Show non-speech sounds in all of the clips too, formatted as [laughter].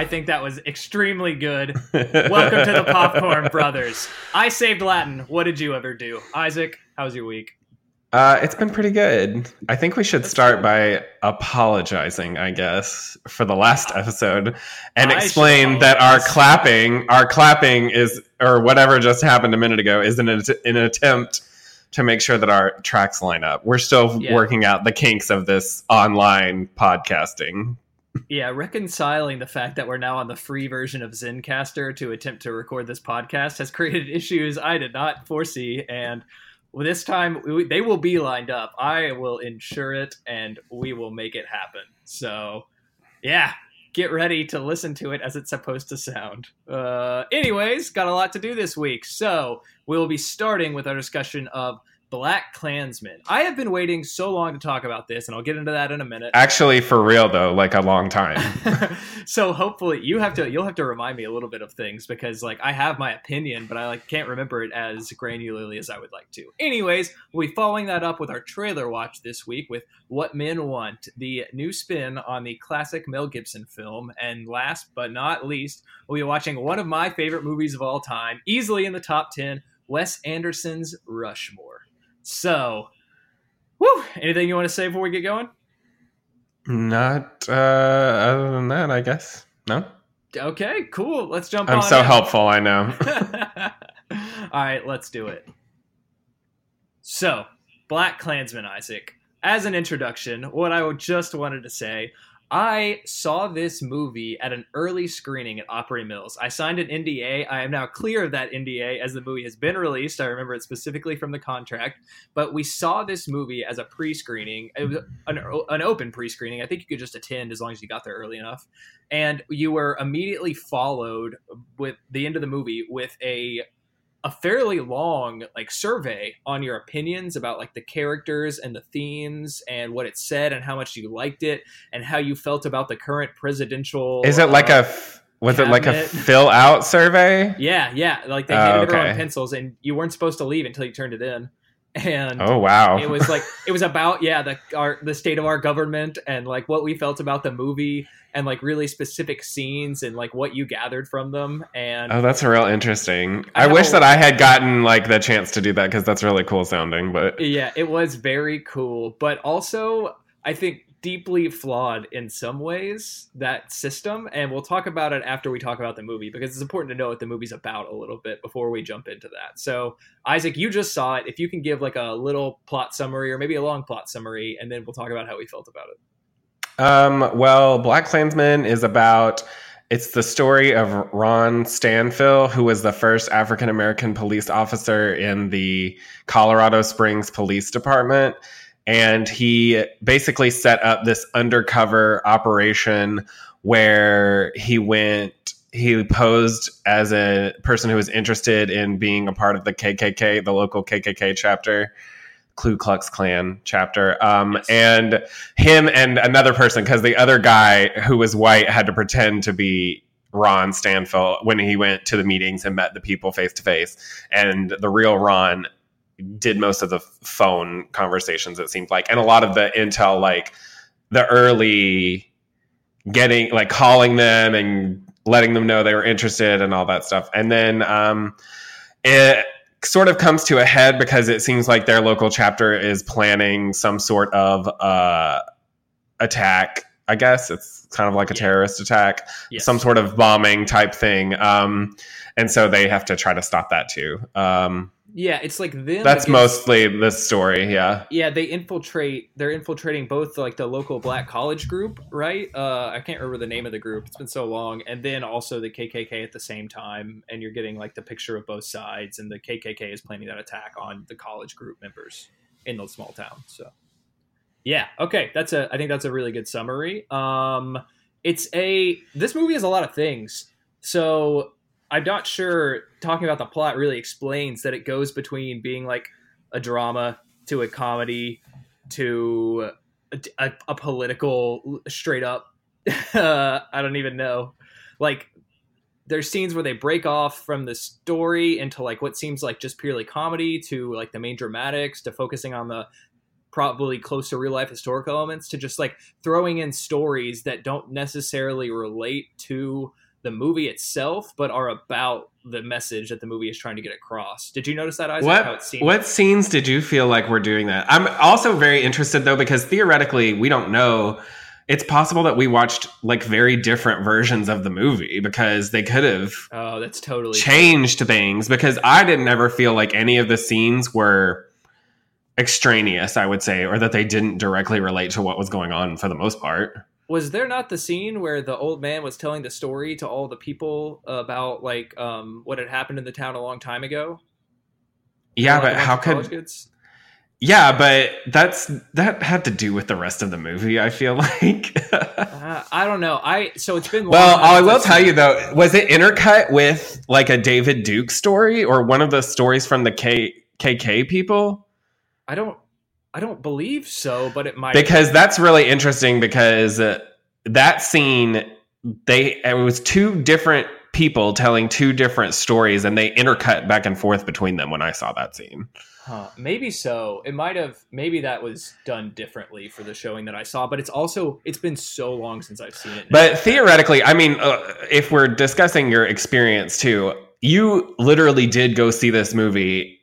I think that was extremely good. [laughs] Welcome to the Popcorn Brothers. I saved Latin. What did you ever do? Isaac, how was your week? Uh, it's been pretty good. I think we should start by apologizing, I guess, for the last episode and I explain that our clapping, our clapping is, or whatever just happened a minute ago, is an, an attempt to make sure that our tracks line up. We're still Yeah. working out the kinks of this online podcasting. Yeah, reconciling the fact that we're now on the free version of Zencastr to attempt to record this podcast has created [laughs] issues I did not foresee. And this time they will be lined up. I will ensure it and we will make it happen. So, yeah, get ready to listen to it as it's supposed to sound. Uh, anyways, got a lot to do this week. So, we'll be starting with our discussion of Black Klansman. I have been waiting so long to talk about this, and I'll get into that in a minute. Actually, for real though, like a long time. [laughs] so hopefully you have to you'll have to remind me a little bit of things because like I have my opinion, but I like can't remember it as granularly as I would like to. Anyways, we'll be following that up with our trailer watch this week with What Men Want, the new spin on the classic Mel Gibson film. And last but not least, we'll be watching one of my favorite movies of all time, easily in the top ten, Wes Anderson's Rushmore. So, whew, anything you want to say before we get going? Not uh, other than that, I guess. No, Okay, cool. Let's jump I'm so in. helpful. I know. [laughs] [laughs] All right, let's do it. So, Black Klansman Isaac. As an introduction, what I just wanted to say, I saw this movie at an early screening at Opry Mills. I signed an NDA. I am now clear of that NDA as the movie has been released. I remember it specifically from the contract. But we saw this movie as a pre-screening. It was an, an open pre-screening. I think you could just attend as long as you got there early enough. And you were immediately followed with the end of the movie with a a fairly long like survey on your opinions about like the characters and the themes and what it said and how much you liked it and how you felt about the current presidential Is it like uh, a f- was it like a [laughs] fill out survey? yeah yeah like they Oh, handed everyone okay. pencils and you weren't supposed to leave until you turned it in and Oh wow! it was like it was about yeah the our the state of our government and like what we felt about the movie and like really specific scenes and like what you gathered from them and oh, that's real interesting. I I, wish that I had gotten like the chance to do that because that's really cool sounding. But yeah it was very cool but also i think deeply flawed in some ways that system and we'll talk about it after we talk about the movie because it's important to know what the movie's about a little bit before we jump into that so isaac you just saw it if you can give like a little plot summary or maybe a long plot summary and then we'll talk about how we felt about it um, well, Black Klansman is about. It's the story of Ron Stanfill, who was the first African American police officer in the Colorado Springs Police Department. And he basically set up this undercover operation where he went, he posed as a person who was interested in being a part of the KKK, the local KKK chapter, Ku Klux Klan chapter. Um, Yes. And him and another person, because the other guy who was white had to pretend to be Ron Stanfill when he went to the meetings and met the people face to face. And the real Ron did most of the phone conversations, it seemed like. And a lot of the intel, like the early getting, like calling them and letting them know they were interested and all that stuff. And then um, it sort of comes to a head because it seems like their local chapter is planning some sort of uh, attack. I guess it's kind of like a Yeah. terrorist attack, yes. some sort of bombing type thing. Um, and so they have to try to stop that too. Um, yeah it's like them that's against- mostly the story. Yeah. yeah they infiltrate they're infiltrating both like the local black college group right uh i can't remember the name of the group it's been so long and then also the kkk at the same time and you're getting like the picture of both sides and the kkk is planning that attack on the college group members in the small town so yeah okay that's a i think that's a really good summary um it's a this movie has a lot of things so i'm not sure talking about the plot really explains that it goes between being like a drama to a comedy to a, a, a political straight up [laughs] uh, i don't even know. Like there's scenes where they break off from the story into like what seems like just purely comedy to like the main dramatics to focusing on the probably close to real life historical elements to just like throwing in stories that don't necessarily relate to the movie itself, but are about the message that the movie is trying to get across. Did you notice that, Isaac? What what scenes did you feel like we're doing that? I'm also very interested though because theoretically we don't know. It's possible that we watched like very different versions of the movie because they could have Oh, that's totally changed things because I didn't ever feel like any of the scenes were extraneous, I would say, or that they didn't directly relate to what was going on for the most part. Was there not the scene where the old man was telling the story to all the people about like um, what had happened in the town a long time ago? Yeah, Like, but how could kids? Yeah, but that's that had to do with the rest of the movie, I feel [laughs] like. Uh, I don't know. I so it's been. long well, I will tell you though, was it intercut with like a David Duke story or one of the stories from the K- KK people? I don't. I don't believe so, but it might. because that's really interesting because uh, that scene they it was two different people telling two different stories and they intercut back and forth between them when i saw that scene Huh, maybe so. It might have. Maybe that was done differently for the showing that I saw. But it's also. It's been so long since I've seen it. but theoretically i mean uh, if we're discussing your experience too you literally did go see this movie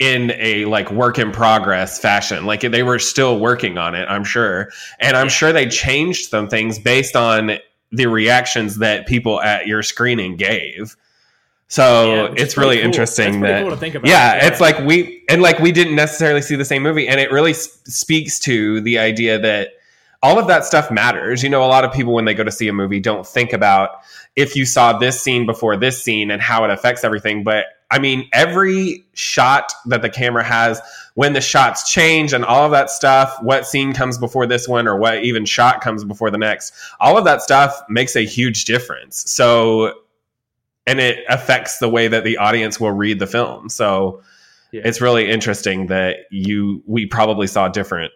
in a like work in progress fashion. Like they were still working on it i'm sure. And i'm Yeah. sure they changed some things based on the reactions that people at your screening gave. So Yeah, it's really cool. interesting that cool about. yeah, it's like we and like we didn't necessarily see the same movie. And it really s- speaks to the idea that all of that stuff matters. You know a lot of people when they go to see a movie don't think about if you saw this scene before this scene and how it affects everything. But i mean every shot that the camera has when the shots change and all of that stuff what scene comes before this one or what even shot comes before the next all of that stuff makes a huge difference so and it affects the way that the audience will read the film so Yeah. it's really interesting that you we probably saw different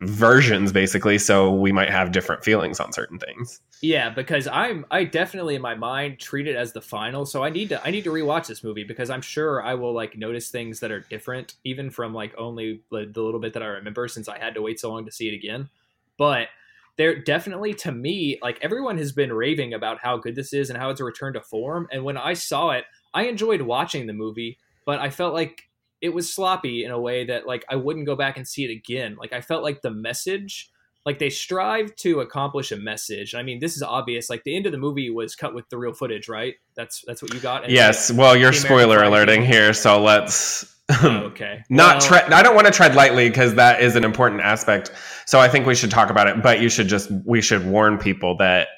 versions basically so we might have different feelings on certain things Yeah, because I'm I definitely in my mind treat it as the final. So I need to I need to rewatch this movie because I'm sure I will like notice things that are different even from like only the, the little bit that I remember since I had to wait so long to see it again. But there definitely to me like everyone has been raving about how good this is and how it's a return to form and when I saw it, I enjoyed watching the movie, but I felt like it was sloppy in a way that like I wouldn't go back and see it again. Like I felt like the message like they strive to accomplish a message. I mean, this is obvious. Like the end of the movie was cut with the real footage, right? That's that's what you got. And yes well you're spoiler alerting King. here so let's Oh, [laughs] okay. not Well, tread i don't want to tread lightly because that is an important aspect so i think we should talk about it but you should just we should warn people that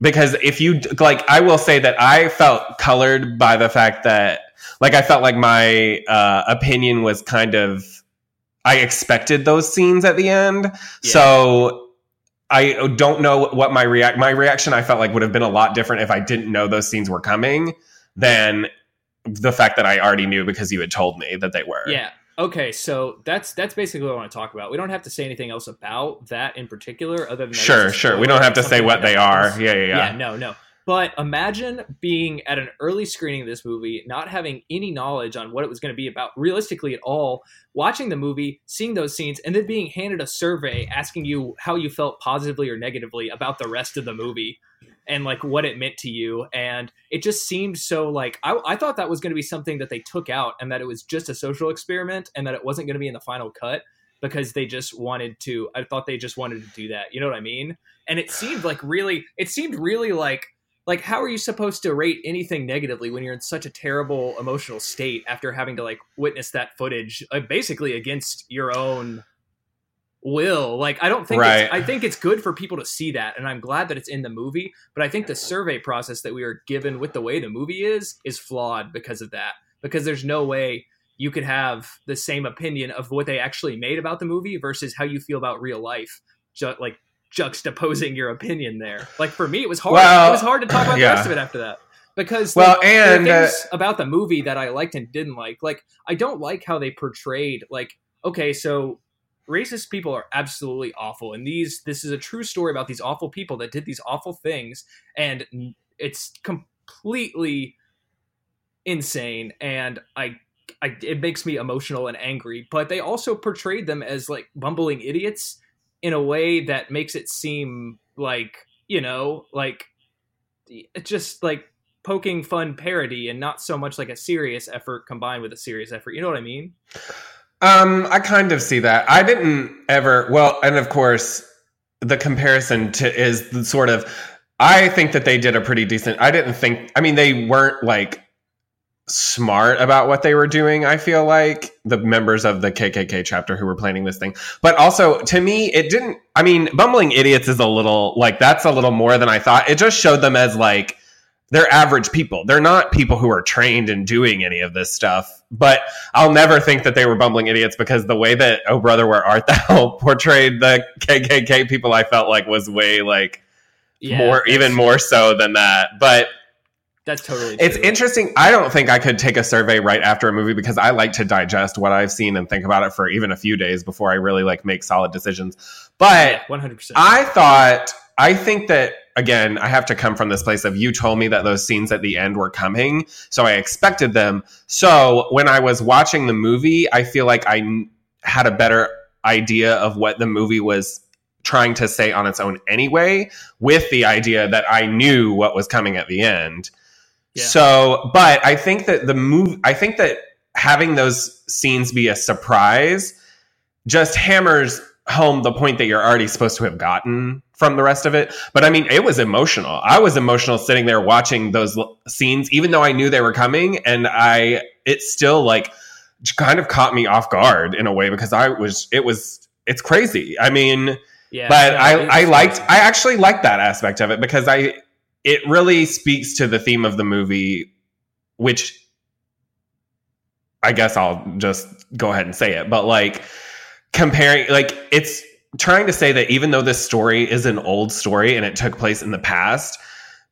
because if you like i will say that i felt colored by the fact that like i felt like my uh, opinion was kind of i expected those scenes at the end Yeah. so i don't know what my react my reaction i felt like would have been a lot different if i didn't know those scenes were coming than the fact that i already knew because you had told me that they were Yeah. Okay, so that's that's basically what I want to talk about. We don't have to say anything else about that in particular, other than that Sure, sure. We don't have to say what they are. Yeah, yeah, yeah. yeah, no, no. But imagine being at an early screening of this movie, not having any knowledge on what it was going to be about realistically at all, watching the movie, seeing those scenes, and then being handed a survey asking you how you felt positively or negatively about the rest of the movie and like what it meant to you. And it just seemed so like I, I thought that was going to be something that they took out and that it was just a social experiment and that it wasn't going to be in the final cut because they just wanted to I thought they just wanted to do that. You know what I mean? And it seemed like really it seemed really like like how are you supposed to rate anything negatively when you're in such a terrible emotional state after having to like witness that footage uh, basically against your own will like i don't think Right. it's, i think it's good for people to see that and i'm glad that it's in the movie but i think the survey process that we are given with the way the movie is is flawed because of that because there's no way you could have the same opinion of what they actually made about the movie versus how you feel about real life just like juxtaposing your opinion there like for me it was hard Well, it was hard to talk about yeah. the rest of it after that because Well, like, there are and, uh, about the movie that I liked and didn't like. Like I don't like how they portrayed like okay, so racist people are absolutely awful and these this is a true story about these awful people that did these awful things and it's completely insane and I I, it makes me emotional and angry. But they also portrayed them as like bumbling idiots in a way that makes it seem like you know like just like poking fun parody and not so much like a serious effort combined with a serious effort. You know what I mean? Um, I kind of see that. I didn't ever. Well, and of course, the comparison to is sort of. I think that they did a pretty decent. I didn't think. I mean, they weren't like smart about what they were doing. I feel like the members of the KKK chapter who were planning this thing, but also to me, it didn't. I mean, bumbling idiots is a little like that's a little more than I thought. It just showed them as like they're average people. They're not people who are trained in doing any of this stuff. But I'll never think that they were bumbling idiots because the way that Oh Brother Where Art Thou [laughs] portrayed the KKK people, I felt like was way like yeah, more, even more so than that. But that's totally. True. It's interesting. I don't think I could take a survey right after a movie because I like to digest what I've seen and think about it for even a few days before I really like make solid decisions. But one hundred percent. I thought. I think that again, I have to come from this place of you told me that those scenes at the end were coming, so I expected them. So when I was watching the movie, I feel like I had a better idea of what the movie was trying to say on its own anyway, with the idea that I knew what was coming at the end. Yeah. So, but I think that the move, I think that having those scenes be a surprise just hammers home the point that you're already supposed to have gotten from the rest of it. But I mean, it was emotional. I was emotional sitting there watching those scenes, even though I knew they were coming, and I it still like kind of caught me off guard in a way because I was it was it's crazy. I mean, yeah, but I I liked. I actually liked that aspect of it because I it really speaks to the theme of the movie, which I guess I'll just go ahead and say it, but like comparing like it's trying to say that even though this story is an old story and it took place in the past,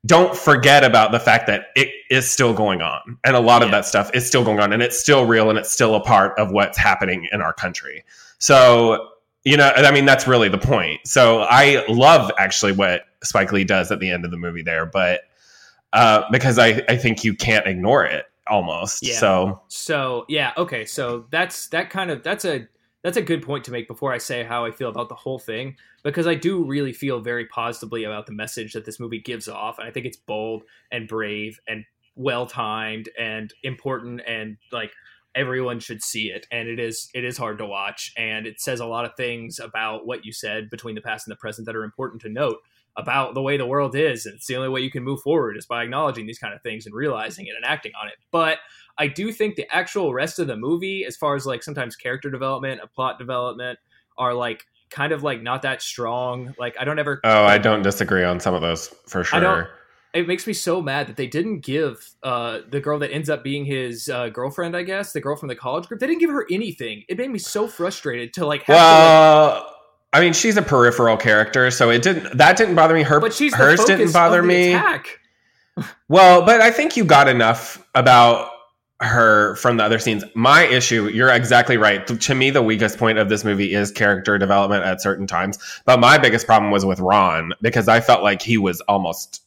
don't forget about the fact that it is still going on. And a lot yeah. of that stuff is still going on and it's still real and it's still a part of what's happening in our country. So, you know, I mean, that's really the point. So I love actually what Spike Lee does at the end of the movie there, but uh, because I, I think you can't ignore it almost. Yeah. So, so yeah. Okay. So that's, that kind of, that's a, that's a good point to make before I say how I feel about the whole thing because I do really feel very positively about the message that this movie gives off and I think it's bold and brave and well timed and important and like everyone should see it and it is it is hard to watch and it says a lot of things about what you said between the past and the present that are important to note about the way the world is and it's the only way you can move forward is by acknowledging these kind of things and realizing it and acting on it but I do think the actual rest of the movie, as far as like sometimes character development and plot development, are like kind of like not that strong. Like I don't ever. Oh, I don't disagree on some of those for sure. It makes me so mad that they didn't give uh, the girl that ends up being his uh, girlfriend, I guess, the girl from the college group. They didn't give her anything. It made me so frustrated to like. well, to, like, I mean, she's a peripheral character, so it didn't. That didn't bother me. Her, but she's hers didn't bother me. [laughs] well, but I think you got enough about her from the other scenes. My issue, you're exactly right. To me, the weakest point of this movie is character development at certain times. But my biggest problem was with Ron because I felt like he was almost.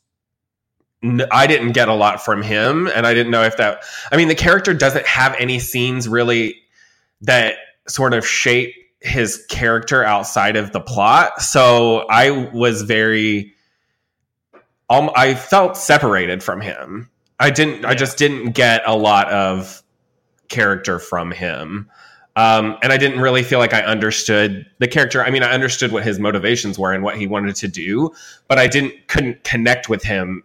I didn't get a lot from him, and I didn't know if that. I mean, the character doesn't have any scenes really that sort of shape his character outside of the plot. So I was very. Um, I felt separated from him I didn't. Yeah. I just didn't get a lot of character from him. Um, and I didn't really feel like I understood the character. I mean, I understood what his motivations were and what he wanted to do, but I didn't couldn't connect with him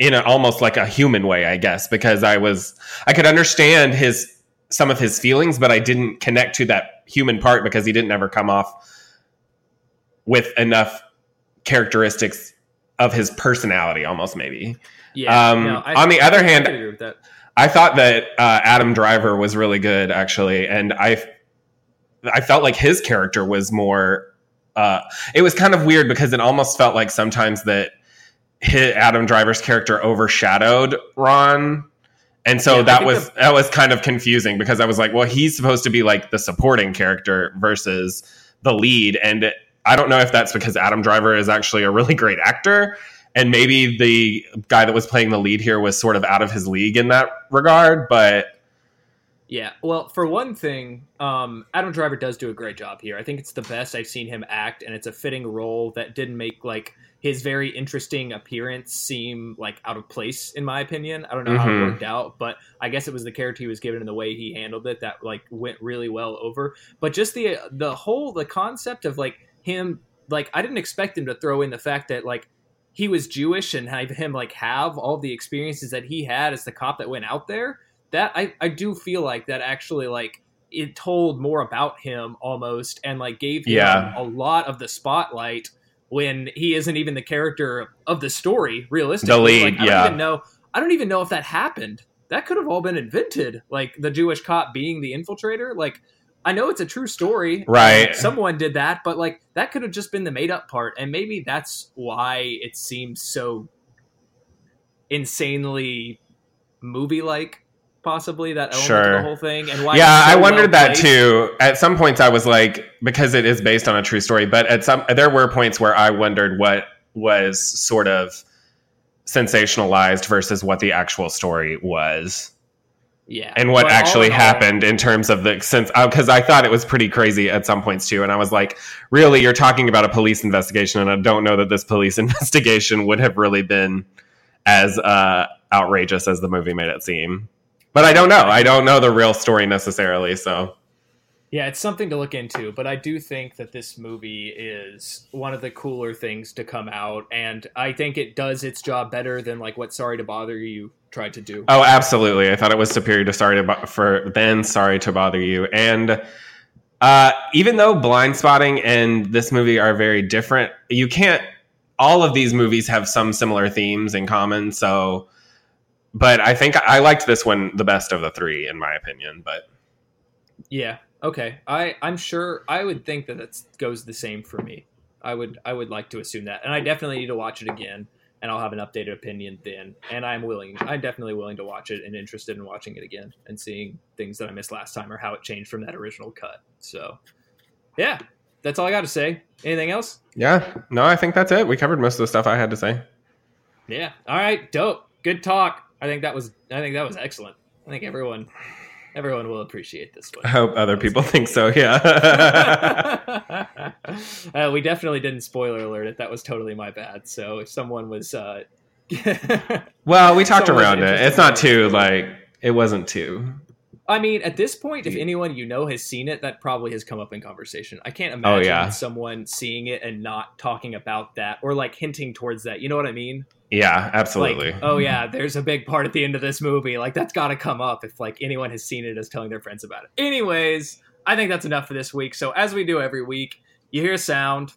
in a, almost like a human way, I guess, because I was I could understand his some of his feelings, but I didn't connect to that human part because he didn't ever come off with enough characteristics of his personality, almost maybe. Yeah. Um, no, I, on the other hand, I, I thought that uh, Adam Driver was really good, actually, and I I felt like his character was more. Uh, it was kind of weird because it almost felt like sometimes that his, Adam Driver's character overshadowed Ron, and so yeah, that was the- that was kind of confusing because I was like, well, he's supposed to be like the supporting character versus the lead, and I don't know if that's because Adam Driver is actually a really great actor and maybe the guy that was playing the lead here was sort of out of his league in that regard but Yeah. Well, for one thing, um, Adam Driver does do a great job here. I think it's the best I've seen him act, and it's a fitting role that didn't make like his very interesting appearance seem like out of place, in my opinion. I don't know how it Mhm. worked out, but I guess it was the character he was given and the way he handled it that like went really well over. But just the the whole the concept of like him like I didn't expect him to throw in the fact that like he was Jewish and have him like have all the experiences that he had as the cop that went out there. That I, I do feel like that actually like it told more about him almost and like gave him Yeah. a lot of the spotlight when he isn't even the character of the story realistically. The lead, like, I yeah. don't even know I don't even know if that happened. That could have all been invented. Like the Jewish cop being the infiltrator. Like I know it's a true story. Right. Uh, someone did that, but like that could have just been the made up part, and maybe that's why it seems so insanely movie like, possibly that element of Sure. the whole thing. And why yeah, so I wondered that well-placed. too. At some points, I was like, because it is based on a true story. But at some, there were points where I wondered what was sort of sensationalized versus what the actual story was, Yeah, and what all actually in all- happened in terms of the since. Because I thought it was pretty crazy at some points too, and I was like, really, you're talking about a police investigation, and I don't know that this police [laughs] investigation would have really been as uh, outrageous as the movie made it seem. But I don't know. I don't know the real story necessarily. So Yeah, it's something to look into, but I do think that this movie is one of the cooler things to come out, and I think it does its job better than like what Sorry to Bother You tried to do. Oh, absolutely. I thought it was superior to Sorry to Bo- for then Sorry to Bother You. And uh, even though Blind Spotting and this movie are very different, you can't. All of these movies have some similar themes in common. So, but I think I liked this one the best of the three, in my opinion. But Yeah. Okay. I I'm sure I would think that it goes the same for me. I would I would like to assume that, and I definitely need to watch it again, and I'll have an updated opinion then. And I'm willing. I'm definitely willing to watch it and interested in watching it again and seeing things that I missed last time or how it changed from that original cut. So, yeah, that's all I got to say. Anything else? yeah, no, I think that's it. We covered most of the stuff I had to say. Yeah. All right. Dope. Good talk. I think that was I think that was excellent. I think everyone everyone will appreciate this one. I hope other people think so. Yeah. [laughs] uh, we definitely didn't spoiler alert it. That was totally my bad. So if someone was, uh, [laughs] well, we talked around it. It's not too like it wasn't too. I mean, at this point, if anyone you know has seen it, that probably has come up in conversation. I can't imagine Oh, yeah. someone seeing it and not talking about that or like hinting towards that. You know what I mean? Yeah, absolutely. Like, oh yeah, there's a big part at the end of this movie. Like that's got to come up if like anyone has seen it is telling their friends about it. Anyways, I think that's enough for this week. So as we do every week, you hear a sound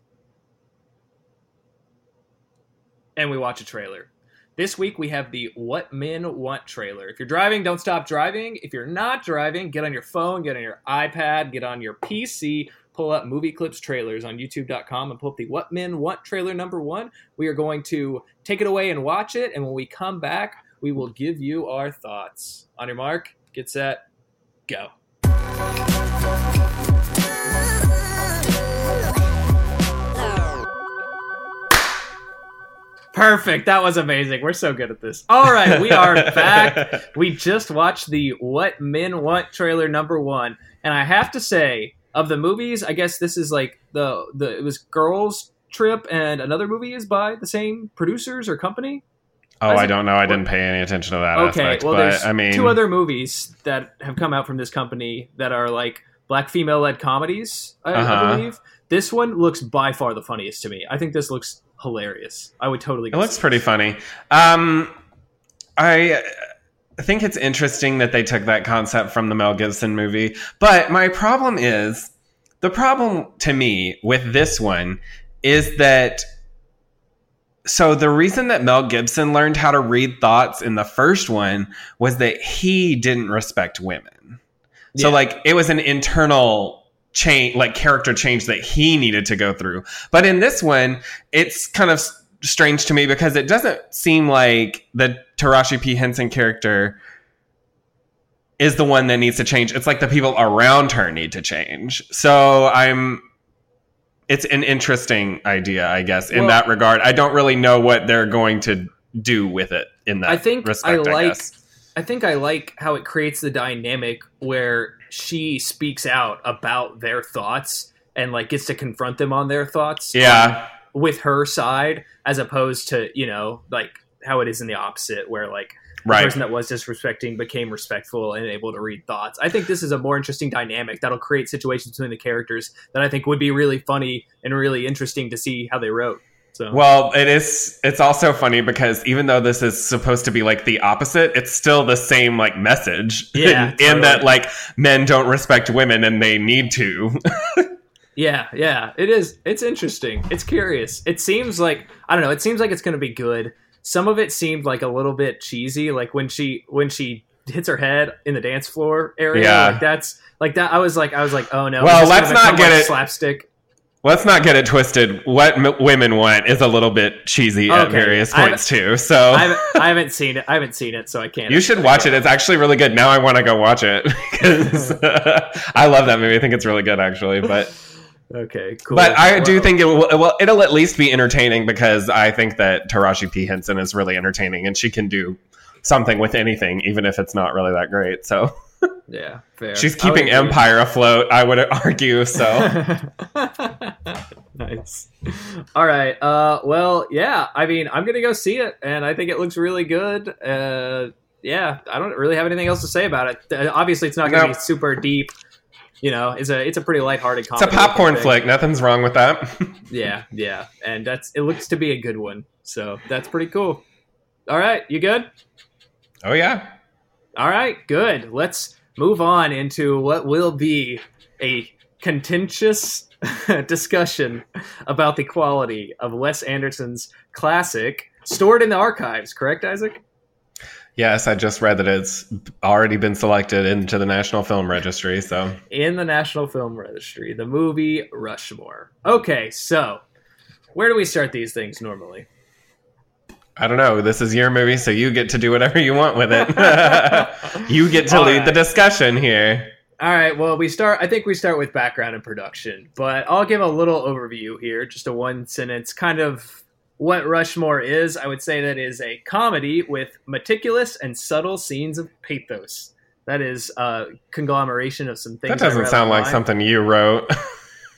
and we watch a trailer. This week we have the What Men Want trailer. If you're driving, don't stop driving. If you're not driving, get on your phone, get on your iPad, get on your PC, pull up movie clips trailers on youtube.com and pull up the What Men Want trailer number one. We are going to take it away and watch it. And when we come back, we will give you our thoughts. On your mark, get set, go. Perfect. That was amazing. We're so good at this. All right, we are [laughs] back. We just watched the What Men Want trailer number one, and I have to say, of the movies, I guess this is like the the it was Girls Trip, and another movie is by the same producers or company. oh, I don't know. I didn't pay any attention to that Okay, aspect. well, but there's I mean, two other movies that have come out from this company that are like black female led comedies. I, I Uh-huh. believe this one looks by far the funniest to me. I think this looks hilarious. I would totally. it looks pretty funny. Um, I think it's interesting that they took that concept from the Mel Gibson movie. But my problem is the problem to me with this one is that. So the reason that Mel Gibson learned how to read thoughts in the first one was that he didn't respect women. So like it was an internal change, like character change that he needed to go through. But in this one, it's kind of strange to me because it doesn't seem like the Taraji P Henson character is the one that needs to change. It's like the people around her need to change. So I'm it's an interesting idea, I guess, in Well- that regard. I don't really know what they're going to do with it in that I think respect, I I like guess. I think I like how it creates the dynamic where she speaks out about their thoughts and like gets to confront them on their thoughts. Yeah. With her side, as opposed to you know like how it is in the opposite, where like the Right. person that was disrespecting became respectful and able to read thoughts. I think this is a more interesting dynamic that'll create situations between the characters that I think would be really funny and really interesting to see how they wrote. So Well, it is. It's also funny because even though this is supposed to be like the opposite, it's still the same like message. Yeah, in, [laughs] in that like men don't respect women and they need to. [laughs] Yeah, yeah, it is. It's interesting. It's curious. It seems like I don't know. It seems like it's going to be good. Some of it seemed like a little bit cheesy, like when she when she hits her head in the dance floor area. Yeah. Like that's like that. I was like, I was like, oh no. Well, let's not get like, it- slapstick. Let's not get it twisted. What m- women want is a little bit cheesy at various points too. So I haven't, I haven't seen it. I haven't seen it, so I can't. you should watch it. It's actually really good. Now I want to go watch it [laughs] because [laughs] [laughs] I love that movie. I think it's really good actually. But Okay, cool. but I do think it will. Well, it'll at least be entertaining because I think that Taraji P Henson is really entertaining and she can do something with anything, even if it's not really that great. So [laughs] Yeah, fair. she's keeping. Empire afloat. I would [laughs] argue. So [laughs] nice. All right. Uh, well, yeah. I mean, I'm gonna go see it, and I think it looks really good. Uh, yeah. I don't really have anything else to say about it. Uh, obviously, it's not gonna No. be super deep. You know, it's a it's a pretty lighthearted it's a popcorn flick. Nothing's wrong with that. [laughs] Yeah, yeah, and that's it. Looks to be a good one, so that's pretty cool. All right, you good? oh yeah. All right, good. Let's move on into what will be a contentious [laughs] discussion about the quality of Wes Anderson's classic stored in the archives, correct, Isaac? Yes, I just read that it's already been selected into the National Film Registry. So In the National Film Registry, the movie Rushmore. Okay, so where do we start these things normally? I don't know. This is your movie, so you get to do whatever you want with it. [laughs] you get to All lead right. the discussion here. All right. Well, we start. I think we start with background and production, but I'll give a little overview here, just a one sentence kind of what Rushmore is. I would say that is a comedy with meticulous and subtle scenes of pathos. That is a conglomeration of some things. That doesn't sound like something you wrote. [laughs]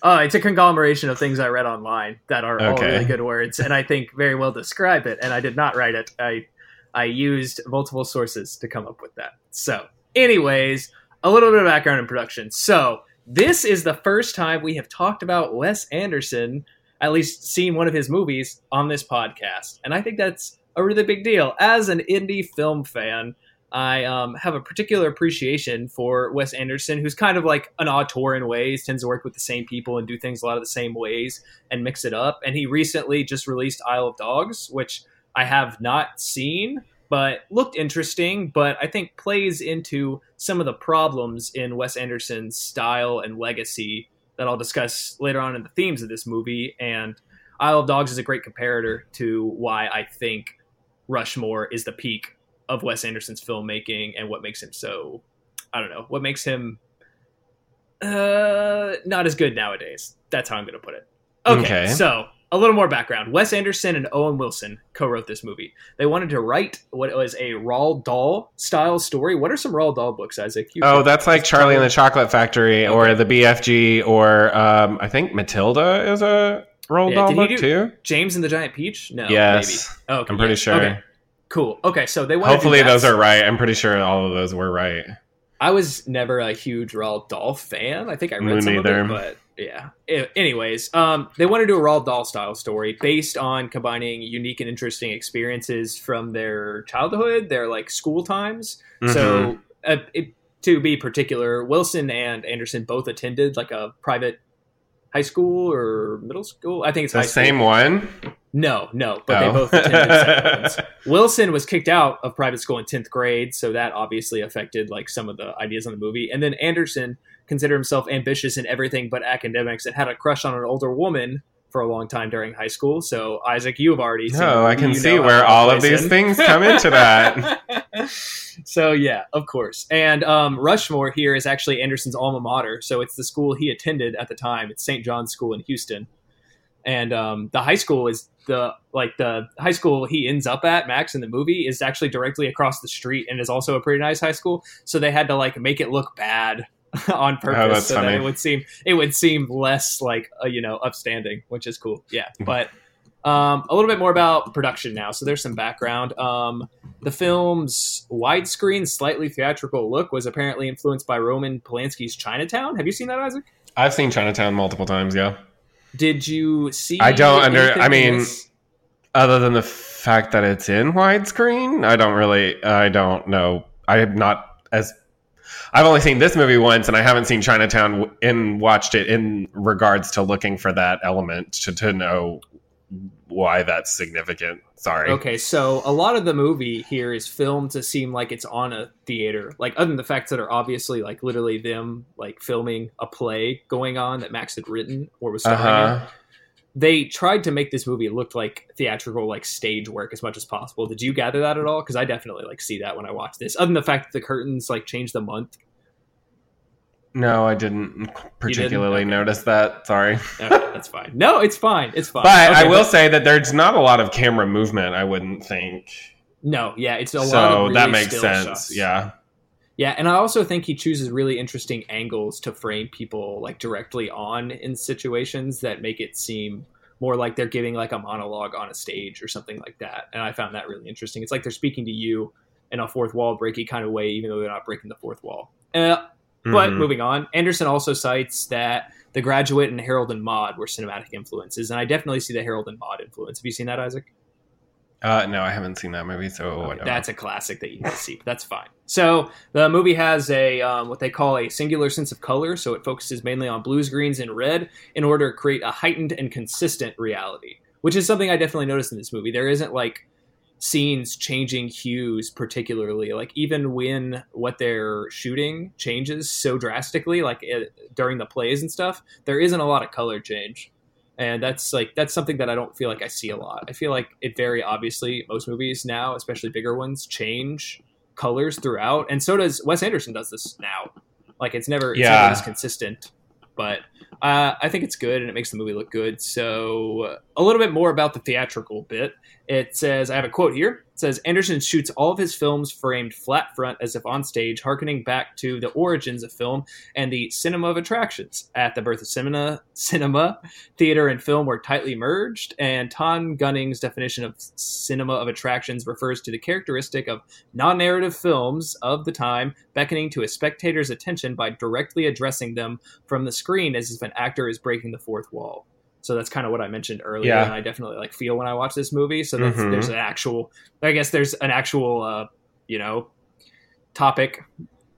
Oh, it's a conglomeration of things I read online that are all really good words, and I think very well describe it. And I did not write it. I I used multiple sources to come up with that. So, anyways, a little bit of background in production. So, this is the first time we have talked about Wes Anderson, at least seen one of his movies on this podcast, and I think that's a really big deal. As an indie film fan, I um, have a particular appreciation for Wes Anderson, who's kind of like an auteur in ways, tends to work with the same people and do things a lot of the same ways and mix it up. And he recently just released Isle of Dogs, which I have not seen, but looked interesting, but I think plays into some of the problems in Wes Anderson's style and legacy that I'll discuss later on in the themes of this movie. And Isle of Dogs is a great comparator to why I think Rushmore is the peak of Wes Anderson's filmmaking and what makes him so I don't know, what makes him uh not as good nowadays. That's how I'm going to put it. Okay, Okay. so a little more background. Wes Anderson and Owen Wilson co-wrote this movie. They wanted to write what was a Roald Dahl style story. What are some Roald Dahl books, Isaac? You oh, that's like Charlie and the Chocolate Factory or Okay. the BFG or um, I think Matilda is a Roald Yeah, Dahl book too. James and the Giant Peach? No, yes, maybe. Okay, I'm pretty yeah. sure. Okay, cool. Okay, so they wanted to do Hopefully those are right. I'm pretty sure all of those were right. I was never a huge Roald Dahl fan. I think I read Me some neither. of it, but yeah. Anyways, um, they want to do a Roald Dahl style story based on combining unique and interesting experiences from their childhood, their like school times. Mm-hmm. So, uh, it, to be particular, Wilson and Anderson both attended like a private high school or middle school. I think it's the same school. one. No, no, but Oh. they both attended ones. [laughs] Wilson was kicked out of private school in 10th grade, so that obviously affected like some of the ideas on the movie. And then Anderson considered himself ambitious in everything but academics and had a crush on an older woman for a long time during high school. So Isaac, you've already seen No, I can see where all of these in. things [laughs] come into that. [laughs] so yeah, of course. And um, Rushmore here is actually Anderson's alma mater, so it's the school he attended at the time. It's St. John's School in Houston. and um, the high school is the like the high school he ends up at Max in the movie is actually directly across the street and is also a pretty nice high school. So they had to like make it look bad [laughs] on purpose Oh, so funny. that it would seem it would seem less like uh, you know upstanding, which is cool. Yeah, but um, a little bit more about production now. So there's some background. Um, the film's widescreen, slightly theatrical look was apparently influenced by Roman Polanski's Chinatown. Have you seen that, Isaac? I've seen Chinatown multiple times. Yeah. Did you see? I don't under- I mean- this? Other than the fact that it's in widescreen, I don't really. I don't know. I am not as. I've only seen this movie once, and I haven't seen Chinatown and watched it in regards to looking for that element to, to know why that's significant. Sorry. Okay, so a lot of the movie here is filmed to seem like it's on a theater. Like other than the facts that are obviously like literally them like filming a play going on that Max had written or was starring in. Uh-huh. They tried to make this movie look like theatrical, like stage work as much as possible. Did you gather that at all? Because I definitely like see that when I watch this. Other than the fact that the curtains like change the month. No, I didn't particularly Okay. notice that. Sorry. Okay, that's fine. No, it's fine. It's fine. But Okay, I will say that there's not a lot of camera movement. I wouldn't think. No, yeah, it's a so lot of really that makes sense. shots. Yeah. Yeah, and I also think he chooses really interesting angles to frame people like directly on in situations that make it seem more like they're giving like a monologue on a stage or something like that. And I found that really interesting. It's like they're speaking to you in a fourth wall breaky kind of way, even though they're not breaking the fourth wall. Uh, but Mhm. moving on, Anderson also cites that The Graduate and Harold and Maude were cinematic influences, and I definitely see the Harold and Maude influence. Have you seen that, Isaac? Uh, no, I haven't seen that movie, so don't That's a classic that you can see. But that's fine. So the movie has a um, what they call a singular sense of color. So it focuses mainly on blues, greens, and red in order to create a heightened and consistent reality, which is something I definitely noticed in this movie. There isn't like scenes changing hues particularly like even when what they're shooting changes so drastically like it, during the plays and stuff there isn't a lot of color change and that's like that's something that I don't feel like I see a lot. I feel like it very obviously most movies now, especially bigger ones, change colors throughout, and so does Wes Anderson does this now. Like it's never it's Yeah. as consistent, but uh, I think it's good and it makes the movie look good. So uh, a little bit more about the theatrical bit. It says I have a quote here. Says Anderson shoots all of his films framed flat front as if on stage, harkening back to the origins of film and the cinema of attractions. At the birth of cinema, cinema theater and film were tightly merged, and Tom Gunning's definition of cinema of attractions refers to the characteristic of non narrative films of the time beckoning to a spectator's attention by directly addressing them from the screen as if an actor is breaking the fourth wall. So that's kind of what I mentioned earlier, Yeah. and I definitely like feel when I watch this movie. So that's, Mhm. there's an actual, I guess there's an actual, uh, you know, topic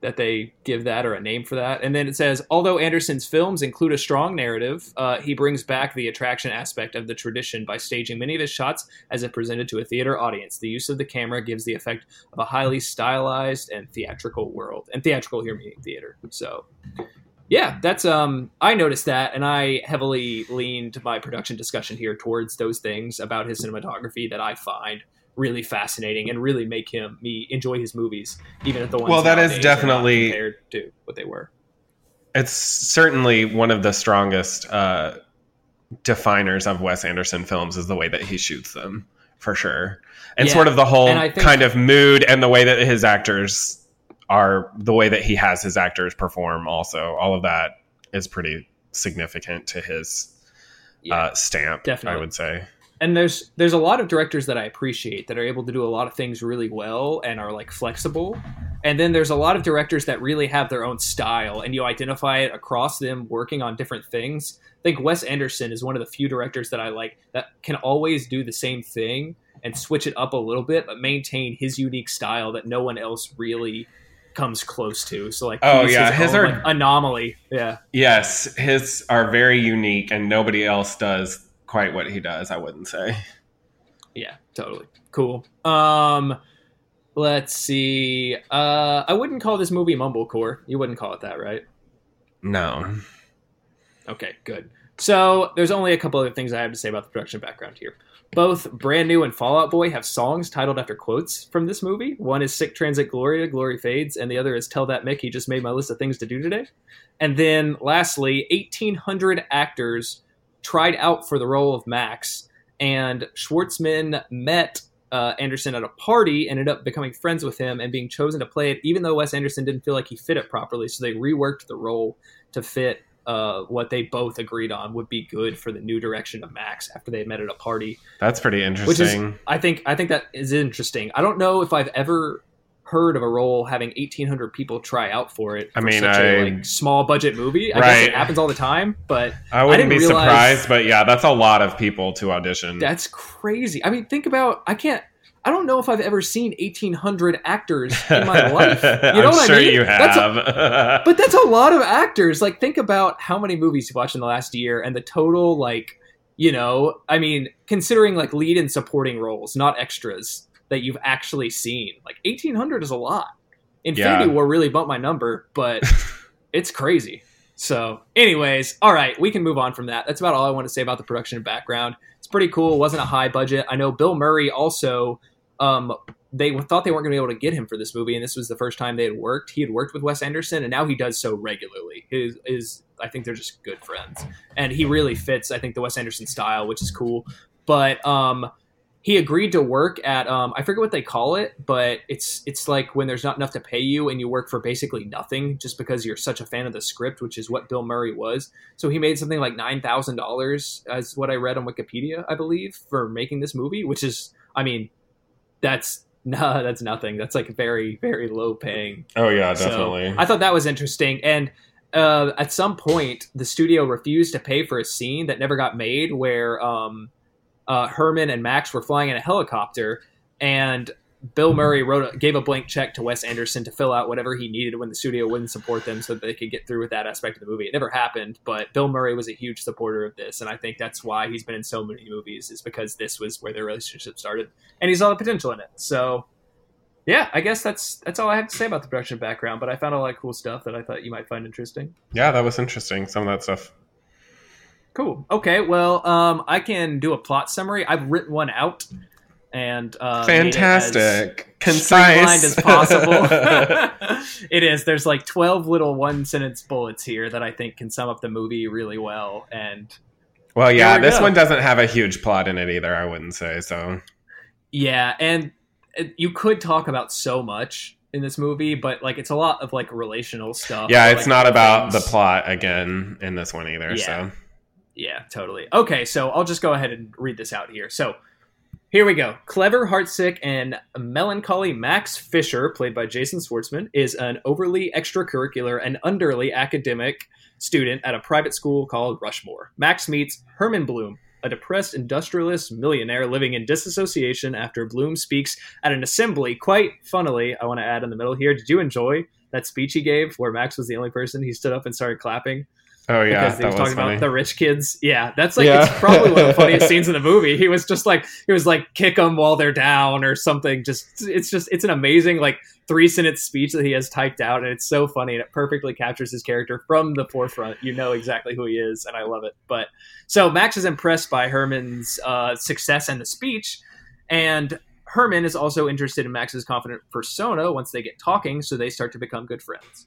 that they give that or a name for that. And then it says, although Anderson's films include a strong narrative, uh, he brings back the attraction aspect of the tradition by staging many of his shots as if presented to a theater audience. The use of the camera gives the effect of a highly stylized and theatrical world. And theatrical here meaning theater. So yeah, that's um I noticed that and I heavily leaned my production discussion here towards those things about his cinematography that I find really fascinating and really make him me enjoy his movies, even at the ones Well, that is nowadays are not definitely- compared to what they were. It's certainly one of the strongest uh, definers of Wes Anderson films is the way that he shoots them, for sure, and Yeah, sort of the whole think- kind of mood and the way that his actors are, the way that he has his actors perform. Also, all of that is pretty significant to his Yeah. uh, stamp. definitely. I would say. and there's there's a lot of directors that I appreciate that are able to do a lot of things really well and are like flexible. And then there's a lot of directors that really have their own style and you identify it across them working on different things. I think Wes Anderson is one of the few directors that I like that can always do the same thing and switch it up a little bit but maintain his unique style that no one else really comes close to. So like Oh, yeah, his own, are- like, anomaly. Yeah. Yes, his are very unique, and nobody else does quite what he does. I wouldn't say. Yeah, totally. Cool. Um let's see. Uh I wouldn't call this movie mumblecore. You wouldn't call it that, right? No. Okay, good. So there's only a couple other things I have to say about the production background here. Both Brand New and Fall Out Boy have songs titled after quotes from this movie. One is Sic Transit Gloria, Glory Fades, and the other is Tell That Mick He Just Made My List of Things to Do Today. And then lastly, 1,800 actors tried out for the role of Max, and Schwartzman met uh, Anderson at a party, ended up becoming friends with him and being chosen to play it, even though Wes Anderson didn't feel like he fit it properly. So they reworked the role to fit uh, what they both agreed on would be good for the new direction of Max after they met at a party. That's pretty interesting. Which is, I think, I think that is interesting. I don't know if I've ever heard of a role having 1,800 people try out for it. For I mean, such I- a like, small budget movie. I guess it happens all the time, but I wouldn't didn't be realize- surprised, but yeah, that's a lot of people to audition. that's crazy. I mean, think about. I can't. I don't know if I've ever seen 1,800 actors [laughs] in my life. You know I'm what sure I mean? you That's a- have. [laughs] but that's a lot of actors. Like, think about how many movies you watched in the last year and the total, like, you know, I mean, considering like lead and supporting roles, not extras that you've actually seen. Like, 1,800 is a lot. Infinity Yeah. War really bumped my number, but [laughs] it's crazy. So, anyways, all right, we can move on from that. That's about all I want to say about the production and background. It's pretty cool. It wasn't a high budget. I know Bill Murray also. Um, they thought they weren't going to be able to get him for this movie, and this was the first time they had worked. He had worked with Wes Anderson, and now he does so regularly. His is I think they're just good friends, and he really fits. I think the Wes Anderson style, which is cool. But um, he agreed to work at um, I forget what they call it, but it's it's like when there's not enough to pay you and you work for basically nothing just because you're such a fan of the script, which is what Bill Murray was. So he made something like nine thousand dollars, as what I read on Wikipedia, I believe, for making this movie, which is, I mean, that's [laughs] no, that's nothing. That's like very very low paying oh yeah, so, definitely. I thought that was interesting. And uh, at some point, the studio refused to pay for a scene that never got made where um, uh, Herman and Max were flying in a helicopter, and Bill Murray wrote a, gave a blank check to Wes Anderson to fill out whatever he needed when the studio wouldn't support them so that they could get through with that aspect of the movie. It never happened, but Bill Murray was a huge supporter of this, and I think that's why he's been in so many movies is because this was where their relationship started, and he saw the potential in it. So yeah, I guess that's that's all I have to say about the production background. But I found a lot of cool stuff that I thought you might find interesting. yeah, that was interesting. Some of that stuff. Cool. Okay. Well, um, I can do a plot summary. I've written one out, and uh, made it as Fantastic. Concise as possible. [laughs] [laughs] it is. There's like twelve little one sentence bullets here that I think can sum up the movie really well. And well, yeah, we this go. one doesn't have a huge plot in it either. I wouldn't say so. yeah, and you could talk about so much in this movie, but like it's a lot of like relational stuff. Yeah, it's like, not about the plot again in this one either. Yeah. So Yeah, totally. Okay, so I'll just go ahead and read this out here. So here we go. Clever, heartsick, and melancholy Max Fischer, played by Jason Schwartzman, is an overly extracurricular and underly academic student at a private school called Rushmore. Max meets Herman Blume, a depressed industrialist millionaire living in disassociation after Blume speaks at an assembly. Quite funnily, I want to add in the middle here, did you enjoy that speech he gave where Max was the only person? He stood up and started clapping Oh yeah, because he that was was talking funny. about the rich kids. Yeah, that's like Yeah. it's probably one of the [laughs] funniest scenes in the movie. He was just like he was like kick them while they're down or something. Just it's just it's an amazing like three sentence speech that he has typed out, and it's so funny and it perfectly captures his character from the forefront. You know exactly who he is, and I love it. But so Max is impressed by Herman's uh, success and the speech, and Herman is also interested in Max's confident persona once they get talking, so they start to become good friends.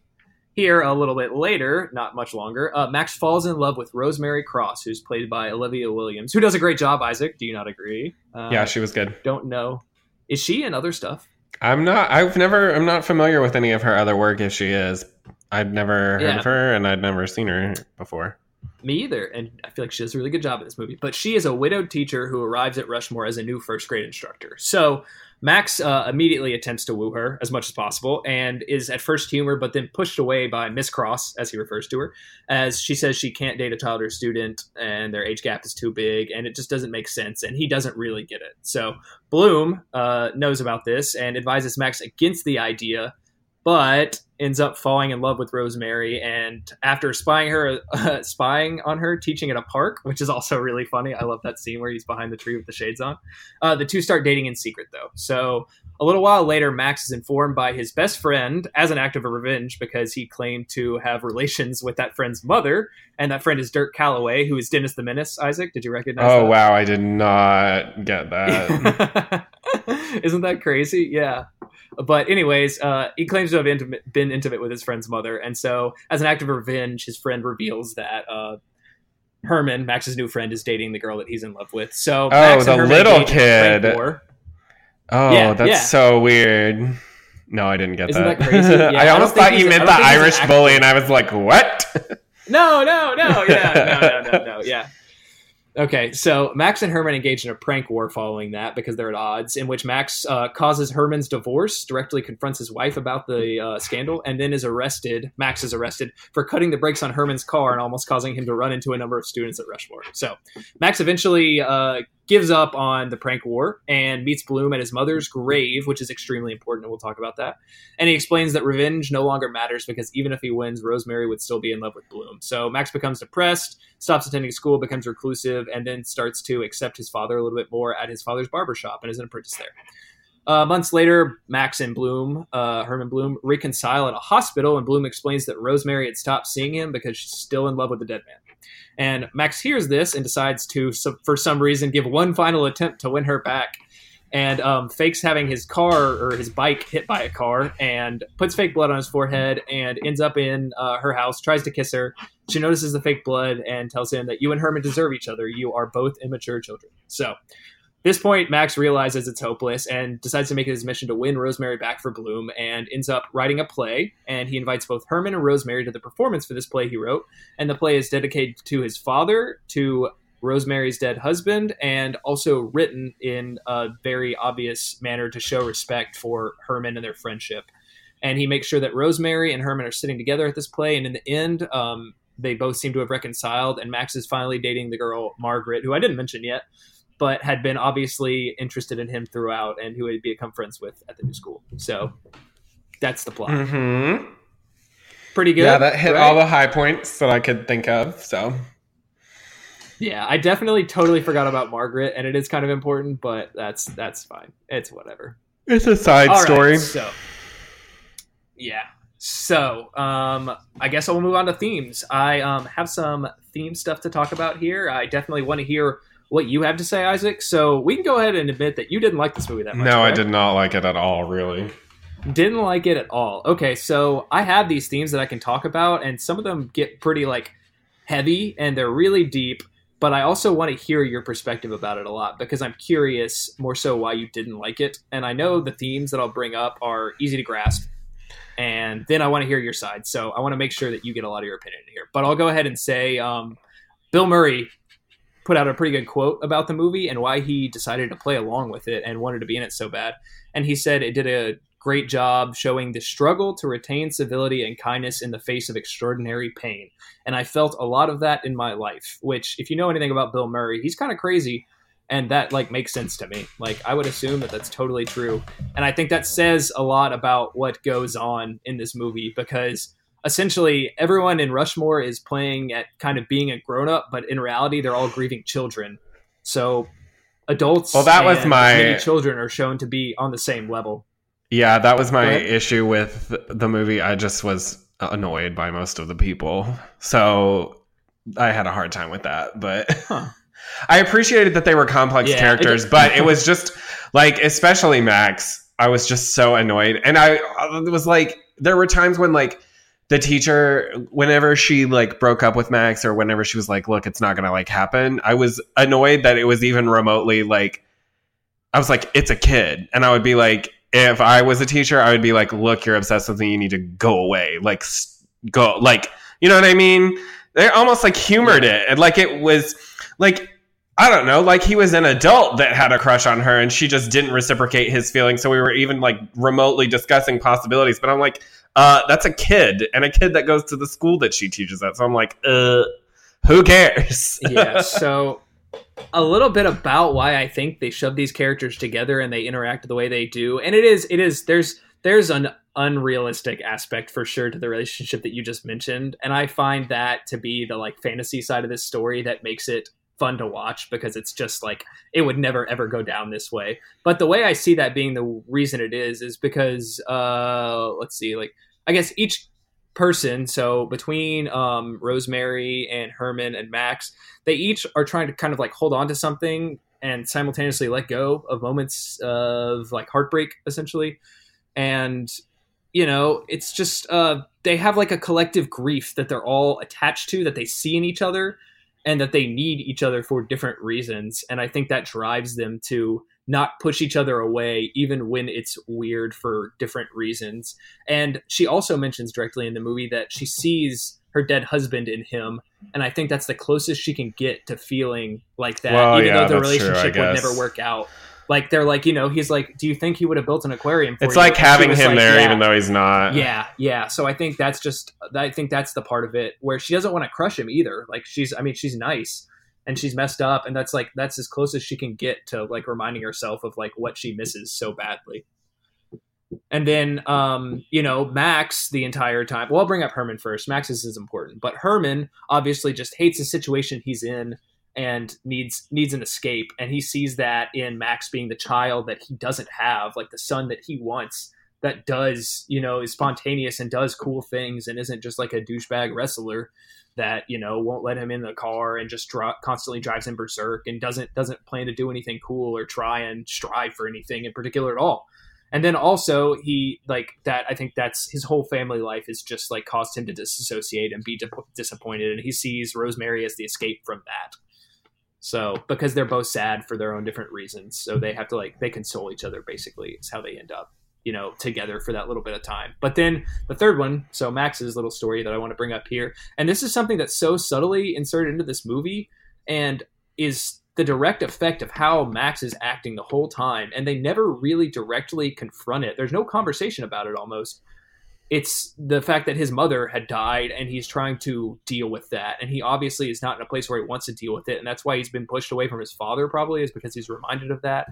Here, a little bit later, not much longer, uh, Max falls in love with Rosemary Cross, who's played by Olivia Williams, who does a great job. Isaac, do you not agree? Uh, yeah, she was good. don't know. Is she in other stuff? I'm not. I've never. I'm not familiar with any of her other work. If she is, I'd never heard Yeah. of her, and I'd never seen her before. Me either, and I feel like she does a really good job in this movie. But she is a widowed teacher who arrives at Rushmore as a new first grade instructor. So Max uh, immediately attempts to woo her as much as possible, and is at first humor, but then pushed away by Miss Cross, as he refers to her, as she says she can't date a child or student, and their age gap is too big, and it just doesn't make sense, and he doesn't really get it. So Blume uh, knows about this and advises Max against the idea, but ends up falling in love with Rosemary. And after spying her, uh, [laughs] spying on her, teaching at a park, which is also really funny. I love that scene where he's behind the tree with the shades on. Uh, the two start dating in secret, though. So a little while later, Max is informed by his best friend as an act of revenge because he claimed to have relations with that friend's mother, and that friend is Dirk Calloway, who is Dennis the Menace. Isaac, did you recognize? Oh that? wow, I did not get that. [laughs] Isn't that crazy? Yeah. But anyways, uh, he claims to have intimate, been intimate with his friend's mother, and so as an act of revenge, his friend reveals that uh, Herman, Max's new friend, is dating the girl that he's in love with. So, Oh, Max the little engage in a prank kid. Oh, Yeah, that's yeah. so weird. No, I didn't get Isn't that. that crazy? [laughs] Yeah, I I almost thought you meant the don't think he's an Irish bully, and I was like, what? [laughs] No, no, no, yeah, no, no, no, no, yeah. Okay, so Max and Herman engage in a prank war following that because they're at odds, in which Max uh, causes Herman's divorce, directly confronts his wife about the uh, scandal, and then is arrested. Max is arrested for cutting the brakes on Herman's car and almost causing him to run into a number of students at Rushmore. So Max eventually uh, gives up on the prank war and meets Blume at his mother's grave, which is extremely important, and we'll talk about that. And he explains that revenge no longer matters because even if he wins, Rosemary would still be in love with Blume. So Max becomes depressed, stops attending school, becomes reclusive, and then starts to accept his father a little bit more at his father's barbershop and is an apprentice there. Uh, months later, Max and Blume, uh, Herman Blume, reconcile at a hospital, and Blume explains that Rosemary had stopped seeing him because she's still in love with the dead man. And Max hears this and decides to, for some reason, give one final attempt to win her back and um, fakes having his car or his bike hit by a car and puts fake blood on his forehead and ends up in uh, her house, tries to kiss her. She notices the fake blood and tells him that you and Herman deserve each other. You are both immature children. So, this point, Max realizes it's hopeless and decides to make it his mission to win Rosemary back for Blume and ends up writing a play. And he invites both Herman and Rosemary to the performance for this play he wrote. And the play is dedicated to his father, to Rosemary's dead husband, and also written in a very obvious manner to show respect for Herman and their friendship. And he makes sure that Rosemary and Herman are sitting together at this play. And in the end, um, they both seem to have reconciled. And Max is finally dating the girl Margaret, who I didn't mention yet, but had been obviously interested in him throughout, and who he'd become friends with at the new school. So that's the plot. hmm Pretty good. Yeah, that hit right? all the high points that I could think of. So Yeah, I definitely totally forgot about Margaret, and it is kind of important, but that's that's fine. It's whatever. it's a side All right, story. so yeah. So um, I guess I will move on to themes. I um, have some theme stuff to talk about here. I definitely want to hear what you have to say, Isaac. So we can go ahead and admit that you didn't like this movie that much. No, I did not like it at all. Really. Didn't like it at all. Okay, so I have these themes that I can talk about, and some of them get pretty like heavy and they're really deep. But I also want to hear your perspective about it a lot because I'm curious more so why you didn't like it. And I know the themes that I'll bring up are easy to grasp. And then I want to hear your side. So I want to make sure that you get a lot of your opinion here. But I'll go ahead and say um, Bill Murray put out a pretty good quote about the movie and why he decided to play along with it and wanted to be in it so bad. And he said it did a great job showing the struggle to retain civility and kindness in the face of extraordinary pain. And I felt a lot of that in my life, which if you know anything about Bill Murray, he's kind of crazy and that like makes sense to me. Like I would assume that that's totally true. And I think that says a lot about what goes on in this movie because essentially everyone in Rushmore is playing at kind of being a grown up, but in reality they're all grieving children. So adults Well, that was my- children are shown to be on the same level. Yeah, that was my issue with the movie. I just was annoyed by most of the people. So I had a hard time with that. But Huh. [laughs] I appreciated that they were complex Yeah, characters, did- but it was just like, especially Max, I was just so annoyed. And I it was like, there were times when, like, the teacher, whenever she like broke up with Max or whenever she was like, look, it's not going to like happen, I was annoyed that it was even remotely like, I was like, it's a kid. And I would be like, if I was a teacher, I would be like, look, you're obsessed with me. You need to go away. Like, go. Like, you know what I mean? They almost like humored it. And like, it was like, I don't know, like he was an adult that had a crush on her and she just didn't reciprocate his feelings. So we were even like remotely discussing possibilities. But I'm like, uh, that's a kid and a kid that goes to the school that she teaches at. So I'm like, uh, who cares? yeah [laughs] so a little bit about why i think they shove these characters together and they interact the way they do and it is it is there's there's an unrealistic aspect for sure to the relationship that you just mentioned and i find that to be the like fantasy side of this story that makes it fun to watch because it's just like it would never ever go down this way. But the way i see that being the reason it is is because uh let's see like i guess each person so between um rosemary and herman and max they each are trying to kind of like hold on to something and simultaneously let go of moments of like heartbreak essentially. And you know it's just uh they have like a collective grief that they're all attached to that they see in each other and that they need each other for different reasons. And I think that drives them to not push each other away, even when it's weird for different reasons. And she also mentions directly in the movie that she sees her dead husband in him. And I think that's the closest she can get to feeling like that, Well, even yeah, though the that's true, relationship would never work out. Like they're like, you know, he's like, "Do you think he would have built an aquarium?" For It's you?" like And having him like, there, "Yeah." even though he's not. yeah yeah so i think that's just i think that's the part of it where she doesn't want to crush him either like she's i mean she's nice and she's messed up and that's like that's as close as she can get to like reminding herself of like what she misses so badly and then um you know max the entire time well i'll bring up herman first max is, is important but herman obviously just hates the situation he's in and needs needs an escape. And he sees that in max being the child that he doesn't have like the son that he wants that does you know is spontaneous and does cool things and isn't just like a douchebag wrestler that you know won't let him in the car and just dro- constantly drives him berserk and doesn't doesn't plan to do anything cool or try and strive for anything in particular at all. And then also he like that i think that's his whole family life is just like caused him to disassociate and be dip- disappointed. And he sees rosemary as the escape from that so because they're both sad for their own different reasons so they have to like they console each other basically is how they end up you know together for that little bit of time. But then the third one so max's little story that i want to bring up here and this is something that's so subtly inserted into this movie and is the direct effect of how max is acting the whole time and they never really directly confront it. There's no conversation about it almost it's the fact that his mother had died and he's trying to deal with that. And he obviously is not in a place where he wants to deal with it. And that's why he's been pushed away from his father probably is because he's reminded of that.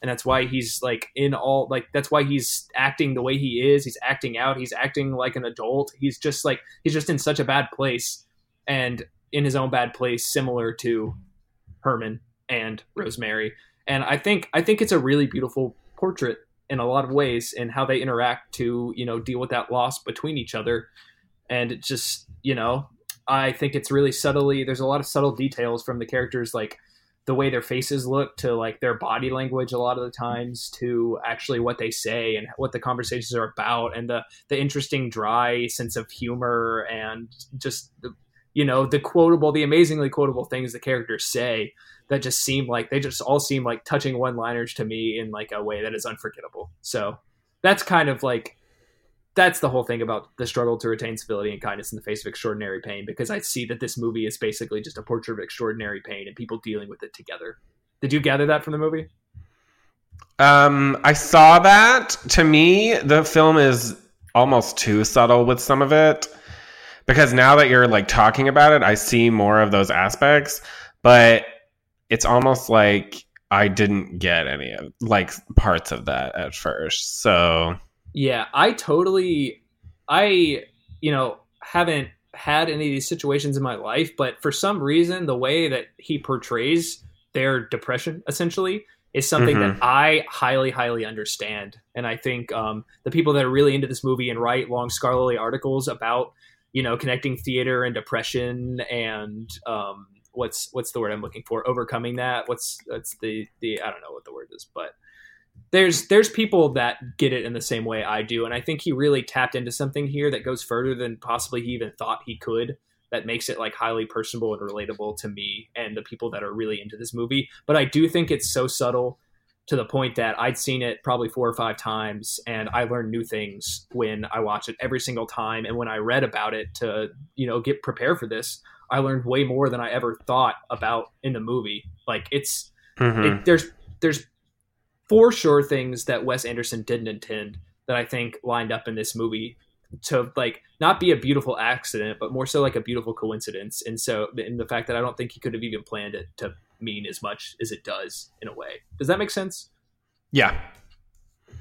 And that's why he's like in all like that's why he's acting the way he is. He's acting out. He's acting like an adult. He's just like he's just in such a bad place and in his own bad place similar to herman and rosemary. And i think i think it's a really beautiful portrait in a lot of ways and how they interact to you know deal with that loss between each other. And it just you know i think it's really subtly there's a lot of subtle details from the characters like the way their faces look to like their body language a lot of the times to actually what they say and what the conversations are about and the the interesting dry sense of humor and just the you know the quotable the amazingly quotable things the characters say that just seem like they just all seem like touching one liners to me in like a way that is unforgettable so that's kind of like that's the whole thing about the struggle to retain civility and kindness in the face of extraordinary pain because I see that this movie is basically just a portrait of extraordinary pain and people dealing with it together. Did you gather that from the movie? Um, I saw that. To me, the film is almost too subtle with some of it because now that you're like talking about it, I see more of those aspects, but it's almost like I didn't get any of like parts of that at first. So, Yeah, I totally I you know haven't had any of these situations in my life, but for some reason the way that he portrays their depression essentially is something Mhm. that I highly highly understand. And I think um, the people that are really into this movie and write long scholarly articles about you know connecting theater and depression and um, what's what's the word I'm looking for overcoming that what's that's the the I don't know what the word is but there's there's people that get it in the same way I do, and I think he really tapped into something here that goes further than possibly he even thought he could. That makes it like highly personable and relatable to me and the people that are really into this movie. But I do think it's so subtle to the point that I'd seen it probably four or five times, and I learned new things when I watch it every single time. And when I read about it to you know get prepared for this, I learned way more than I ever thought about in the movie. Like it's mhm. it, there's there's for sure things that Wes Anderson didn't intend that I think lined up in this movie to like not be a beautiful accident, but more so like a beautiful coincidence. And so in the fact that I don't think he could have even planned it to mean as much as it does in a way. Does that make sense? yeah.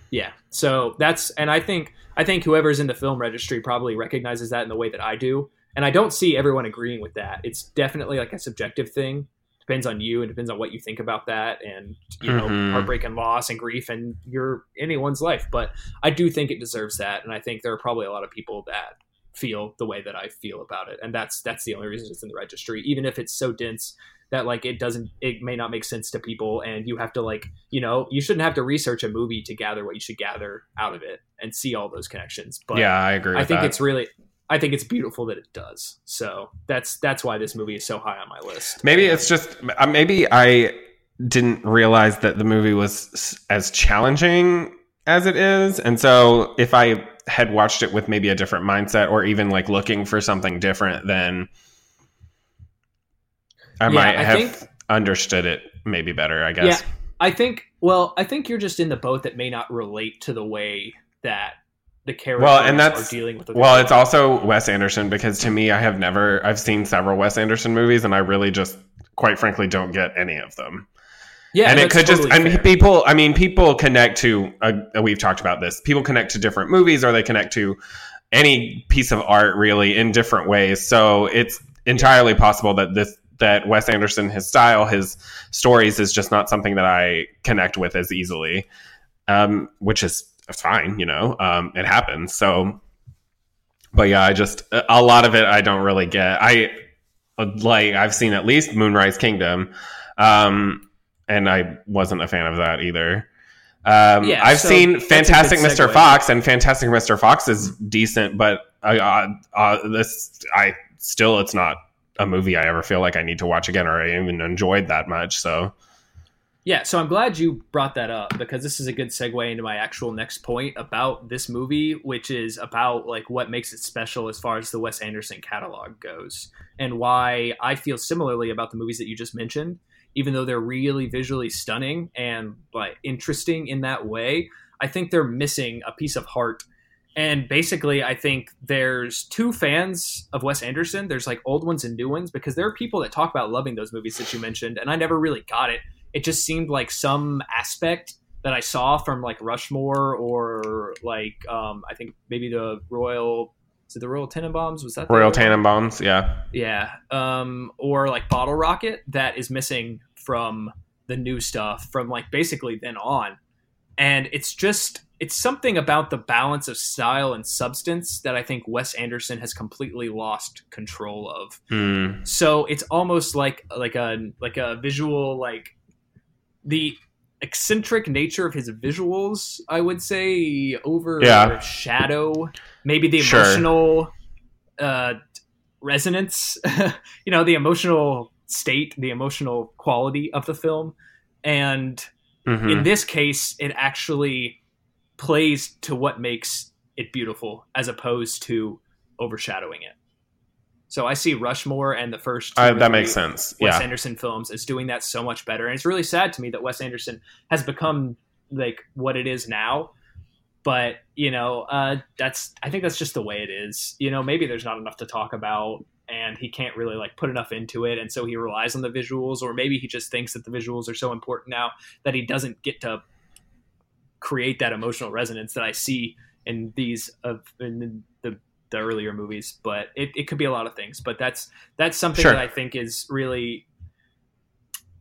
Yeah. So that's and I think I think whoever's in the film registry probably recognizes that in the way that I do. And I don't see everyone agreeing with that. It's definitely like a subjective thing. Depends on you and depends on what you think about that and you know, Mhm. heartbreak and loss and grief and your anyone's life. But I do think it deserves that. And I think there are probably a lot of people that feel the way that I feel about it. And that's that's the only reason it's in the registry. Even if it's so dense that like it doesn't it may not make sense to people and you have to like you know you shouldn't have to research a movie to gather what you should gather out of it and see all those connections but yeah, I agree. i think that. it's really I think it's beautiful that it does. So that's that's why this movie is so high on my list. Maybe it's just uh, maybe I didn't realize that the movie was as challenging as it is, and so if I had watched it with maybe a different mindset or even like looking for something different, then I Yeah, might I have think- understood it maybe better. I guess. Yeah, I think. Well, I think you're just in the boat that may not relate to the way that the characters Well, and that's- are dealing with. The Well, it's also Wes Anderson because to me, I have never, I've seen several Wes Anderson movies, and I really just, quite frankly, don't get any of them. yeah, and it could just, totally I mean, fair. people, I mean, people connect to, uh, we've talked about this, people connect to different movies or they connect to any piece of art really in different ways. So it's entirely possible that this, that Wes Anderson, his style, his stories is just not something that I connect with as easily, um, which is fine, you know, um, it happens. So, but yeah, I just, a lot of it I don't really get. I, like, I've seen at least Moonrise Kingdom. Um, and I wasn't a fan of that either. Um, Yeah, I've so seen Fantastic Mr. segue. Fox, and Fantastic Mr. Fox is decent, but I, uh, uh, this I still it's not a movie I ever feel like I need to watch again, or I even enjoyed that much. So Yeah, so I'm glad you brought that up because this is a good segue into my actual next point about this movie, which is about like what makes it special as far as the Wes Anderson catalog goes, and why I feel similarly about the movies that you just mentioned. Even though they're really visually stunning and like interesting in that way, I think they're missing a piece of heart. And basically, I think there's two fans of Wes Anderson. There's like old ones and new ones because there are people that talk about loving those movies that you mentioned, and I never really got it it just seemed like some aspect that I saw from like Rushmore or like um, I think maybe the Royal is it the Royal Tenenbaums was that the Royal other one? Tenenbaums, yeah, yeah um, or like Bottle Rocket that is missing from the new stuff from like basically then on and it's just it's something about the balance of style and substance that I think Wes Anderson has completely lost control of Hmm. so it's almost like like a like a visual like the eccentric nature of his visuals i would say overshadow maybe the Sure. emotional uh resonance [laughs] you know the emotional state the emotional quality of the film and Mhm. in this case it actually plays to what makes it beautiful as opposed to overshadowing it. So i see rushmore and the first two I- that makes sense. wes Yeah, anderson films is doing that so much better. And it's really sad to me that wes anderson has become like what it is now. But you know uh, that's i think that's just the way it is. You know maybe there's not enough to talk about and he can't really like put enough into it and so he relies on the visuals or maybe he just thinks that the visuals are so important now that he doesn't get to create that emotional resonance that i see in these of in the the earlier movies but it, it could be a lot of things but that's that's something Sure. that i think is really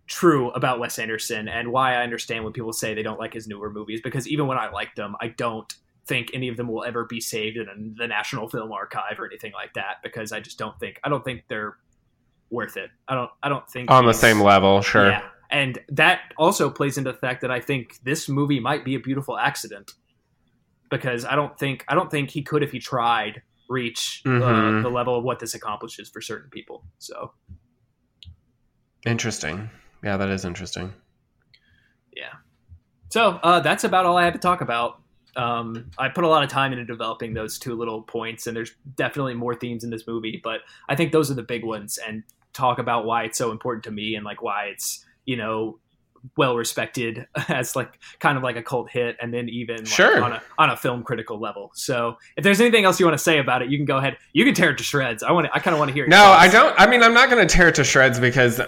true about Wes Anderson and why I understand when people say they don't like his newer movies because even when I like them, I don't think any of them will ever be saved in the National Film Archive or anything like that because I just don't think I don't think they're worth it. I don't I don't think on the same level, sure. Yeah. And that also plays into the fact that I think this movie might be a beautiful accident because I don't think I don't think he could if he tried reach uh, Mhm. the level of what this accomplishes for certain people. So Interesting. Yeah, that is interesting. Yeah. So uh, that's about all I had to talk about. Um, I put a lot of time into developing those two little points, and there's definitely more themes in this movie, but I think those are the big ones. And talk about why it's so important to me and like why it's you know well respected [laughs] as like kind of like a cult hit, and then even like, Sure. on a on a film critical level. So if there's anything else you want to say about it, you can go ahead. You can tear it to shreds. I want. to I kind of want to hear. No, I don't. I mean, I'm not going to tear it to shreds because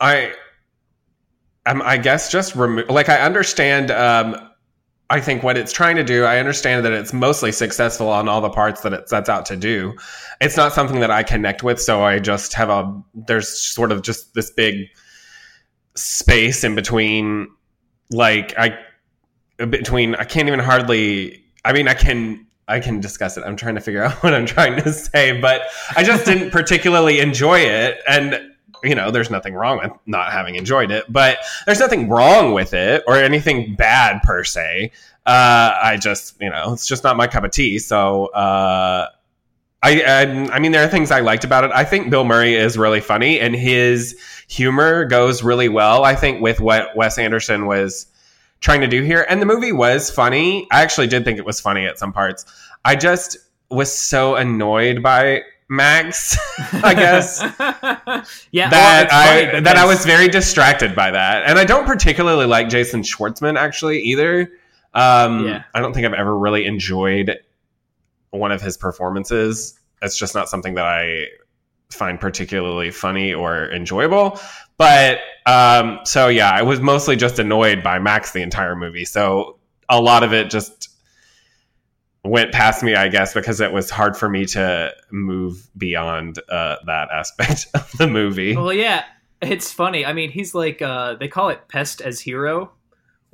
I, um, I guess just remove. Like, I understand. Um, I think what it's trying to do. I understand that it's mostly successful on all the parts that it sets out to do. It's not something that I connect with, so I just have a. There's sort of just this big space in between. Like I, between I can't even hardly. I mean, I can. I can discuss it. I'm trying to figure [laughs] out what I'm trying to say, but I just [laughs] didn't particularly enjoy it. And, you know, there's nothing wrong with not having enjoyed it, but there's nothing wrong with it or anything bad per se. Uh, I just, you know, it's just not my cup of tea. So, uh, I, I I mean, there are things I liked about it. I think Bill Murray is really funny, and his humor goes really well. I think with what Wes Anderson was trying to do here, and the movie was funny. I actually did think it was funny at some parts. I just was so annoyed by Max. [laughs] I guess [laughs] yeah, that well, I funny that I was very distracted by that, and I don't particularly like Jason Schwartzman actually either. Um, Yeah. I don't think I've ever really enjoyed one of his performances. It's just not something that I find particularly funny or enjoyable. But um, so yeah, I was mostly just annoyed by Max the entire movie. So a lot of it just went past me, I guess, because it was hard for me to move beyond uh, that aspect [laughs] of the movie. Well, yeah, it's funny. I mean, he's like uh, they call it pest as hero,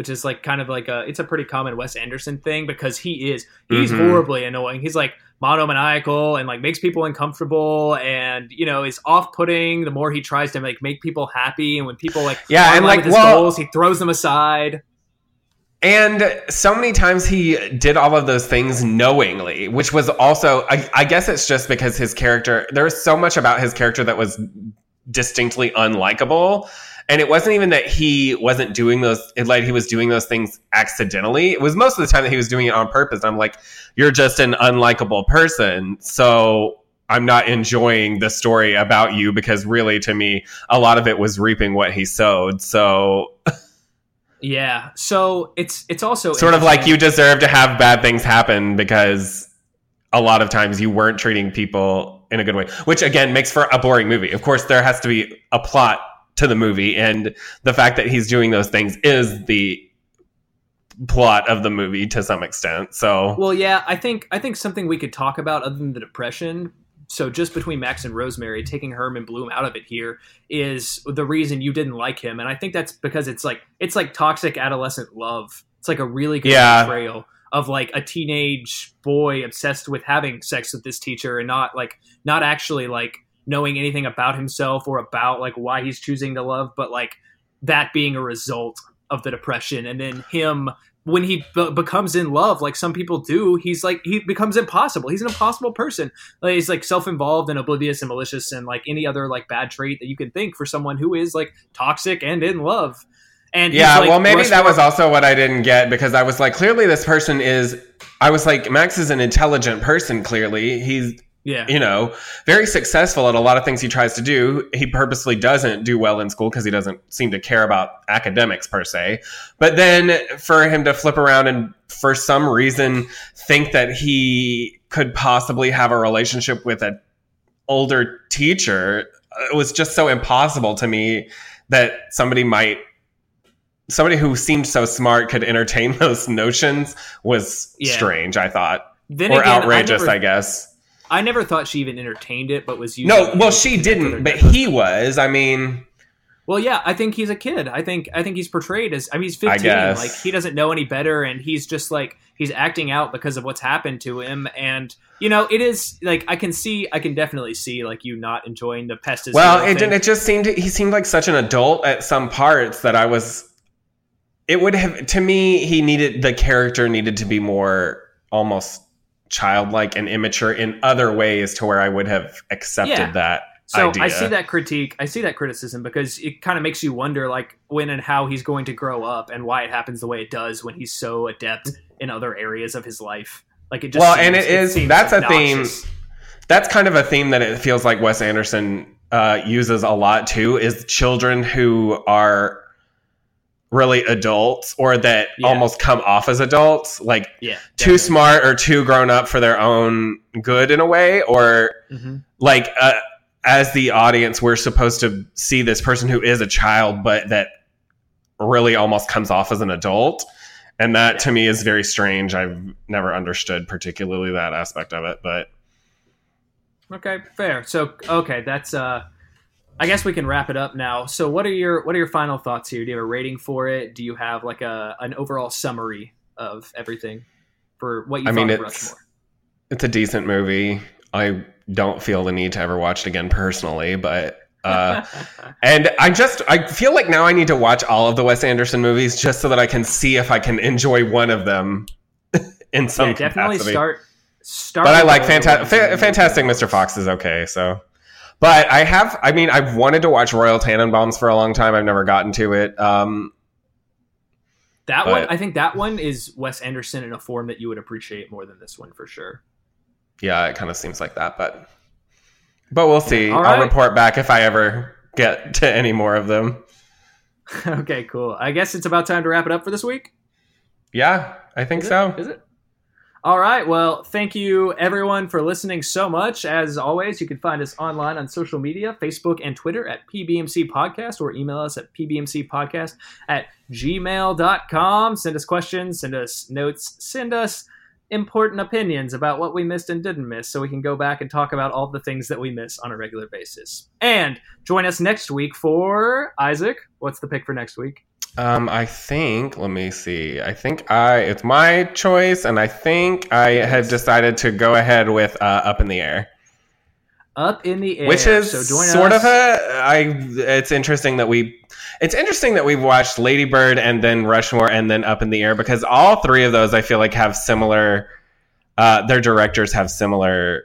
which is like kind of like a it's a pretty common Wes Anderson thing because he is he's Mhm. horribly annoying. He's like monomaniacal and like makes people uncomfortable and you know is off-putting the more he tries to like make people happy and when people like Yeah, and, like, his well- goals he throws them aside And so many times he did all of those things knowingly, which was also, I, I guess it's just because his character, there was so much about his character that was distinctly unlikable. And it wasn't even that he wasn't doing those, it, like he was doing those things accidentally. It was most of the time that he was doing it on purpose. I'm like, you're just an unlikable person. So I'm not enjoying the story about you because really to me, a lot of it was reaping what he sowed. So [laughs] yeah so it's it's also sort of like you deserve to have bad things happen because a lot of times you weren't treating people in a good way which again makes for a boring movie of course there has to be a plot to the movie and the fact that he's doing those things is the plot of the movie to some extent so Well, yeah, I think I think something we could talk about other than the depression. So just between Max and Rosemary, taking Herman Blume out of it here is the reason you didn't like him, and I think that's because it's like it's like toxic adolescent love. It's like a really good Yeah. portrayal of like a teenage boy obsessed with having sex with this teacher and not like not actually like knowing anything about himself or about like why he's choosing to love, but like that being a result of the depression, and then him when he be- becomes in love, like some people do, he's like he becomes impossible. He's an impossible person. Like, he's like self-involved and oblivious and malicious and like any other like bad trait that you can think for someone who is like toxic and in love. And yeah like, well maybe that was also what i didn't get because i was like clearly this person is i was like max is an intelligent person clearly he's yeah you know, very successful at a lot of things he tries to do. He purposely doesn't do well in school because he doesn't seem to care about academics per se. But then for him to flip around and for some reason think that he could possibly have a relationship with an older teacher, it was just so impossible to me that somebody might somebody who seemed so smart could entertain [laughs] those notions was Yeah. strange, I thought. then or again, outrageous, I never, I guess. I never thought she even entertained it, but was using No, well, she didn't, but he was. I mean, Well, yeah, I think he's a kid. I think I think he's portrayed as I mean he's 15, like he doesn't know any better and he's just like he's acting out because of what's happened to him and you know, it is like I can see I can definitely see like you not enjoying the pest is well, it thing. didn't. It just seemed he seemed like such an adult at some parts that I was. It would have to me. He needed the character needed to be more almost childlike and immature in other ways to where I would have accepted Yeah. that So idea. I see that critique, I see that criticism because it kind of makes you wonder like when and how he's going to grow up and why it happens the way it does when he's so adept in other areas of his life. Like it just Well, seems, and it is- seems that's a theme- that's kind of a theme that it feels like Wes Anderson uh, uses a lot too is children who are really adults or that Yeah. almost come off as adults like Yeah. too smart or too grown up for their own good in a way or hmm like uh, as the audience we're supposed to see this person who is a child but that really almost comes off as an adult and that to me is very strange i've never understood particularly that aspect of it but Okay, fair. So okay, that's uh I guess we can wrap it up now. So what are your what are your final thoughts here? Do you have a rating for it? Do you have like a an overall summary of everything for what you I thought mean, of it's- Rushmore? It's a decent movie. I don't feel the need to ever watch it again personally, but uh, [laughs] and I just I feel like now I need to watch all of the Wes Anderson movies just so that I can see if I can enjoy one of them [laughs] in some yeah, definitely capacity. start Star but I like Wars Fanta- Fa- Fantastic. Mr. Fox is okay. So, but I have. I mean, I've wanted to watch Royal Tenenbaums for a long time. I've never gotten to it. Um, That but- one, I think that one is Wes Anderson in a form that you would appreciate more than this one for sure. yeah, it kind of seems like that, but but we'll see. All I'll report back if I ever get [laughs] to any more of them. [laughs] okay, cool. I guess it's about time to wrap it up for this week. Yeah, I think Is so. Is it? All right. Well, thank you everyone for listening so much. As always, you can find us online on social media, Facebook and Twitter at PBMC Podcast, or email us at PBMCpodcast at gmail.com. Send us questions, send us notes, send us important opinions about what we missed and didn't miss so we can go back and talk about all the things that we miss on a regular basis. And join us next week for Isaac. What's the pick for next week? Um, I think. Let me see. I think I. It's my choice, and I think I had decided to go ahead with uh, "Up in the Air," Up in the air. which is so sort us. of a. I. It's interesting that we. It's interesting that we've watched Lady Bird and then Rushmore and then Up in the Air because all three of those I feel like have similar. Uh, their directors have similar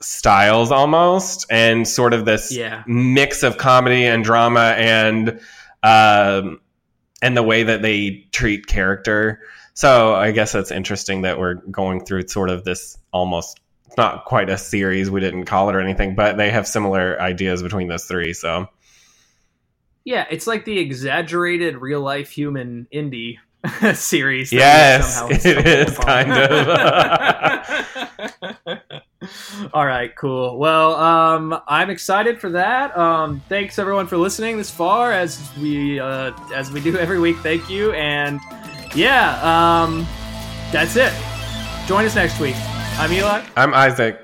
styles almost, and sort of this Yeah. mix of comedy and drama and um, and the way that they treat character. So I guess it's interesting that we're going through sort of this almost not quite a series. We didn't call it or anything, but they have similar ideas between those three. So Yeah, it's like the exaggerated real life human indie [laughs] series. Yes, [laughs] it is kind stumbled is upon. kind [laughs] All right, cool. Well, um, I'm excited for that. Um, thanks everyone for listening this far, as we uh, as we do every week. Thank you, and yeah, um, that's it. Join us next week. I'm Eli, I'm Isaac.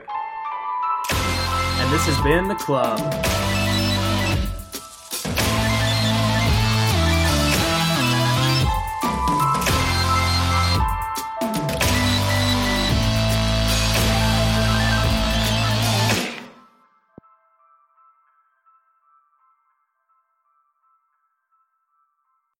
and this has been the club.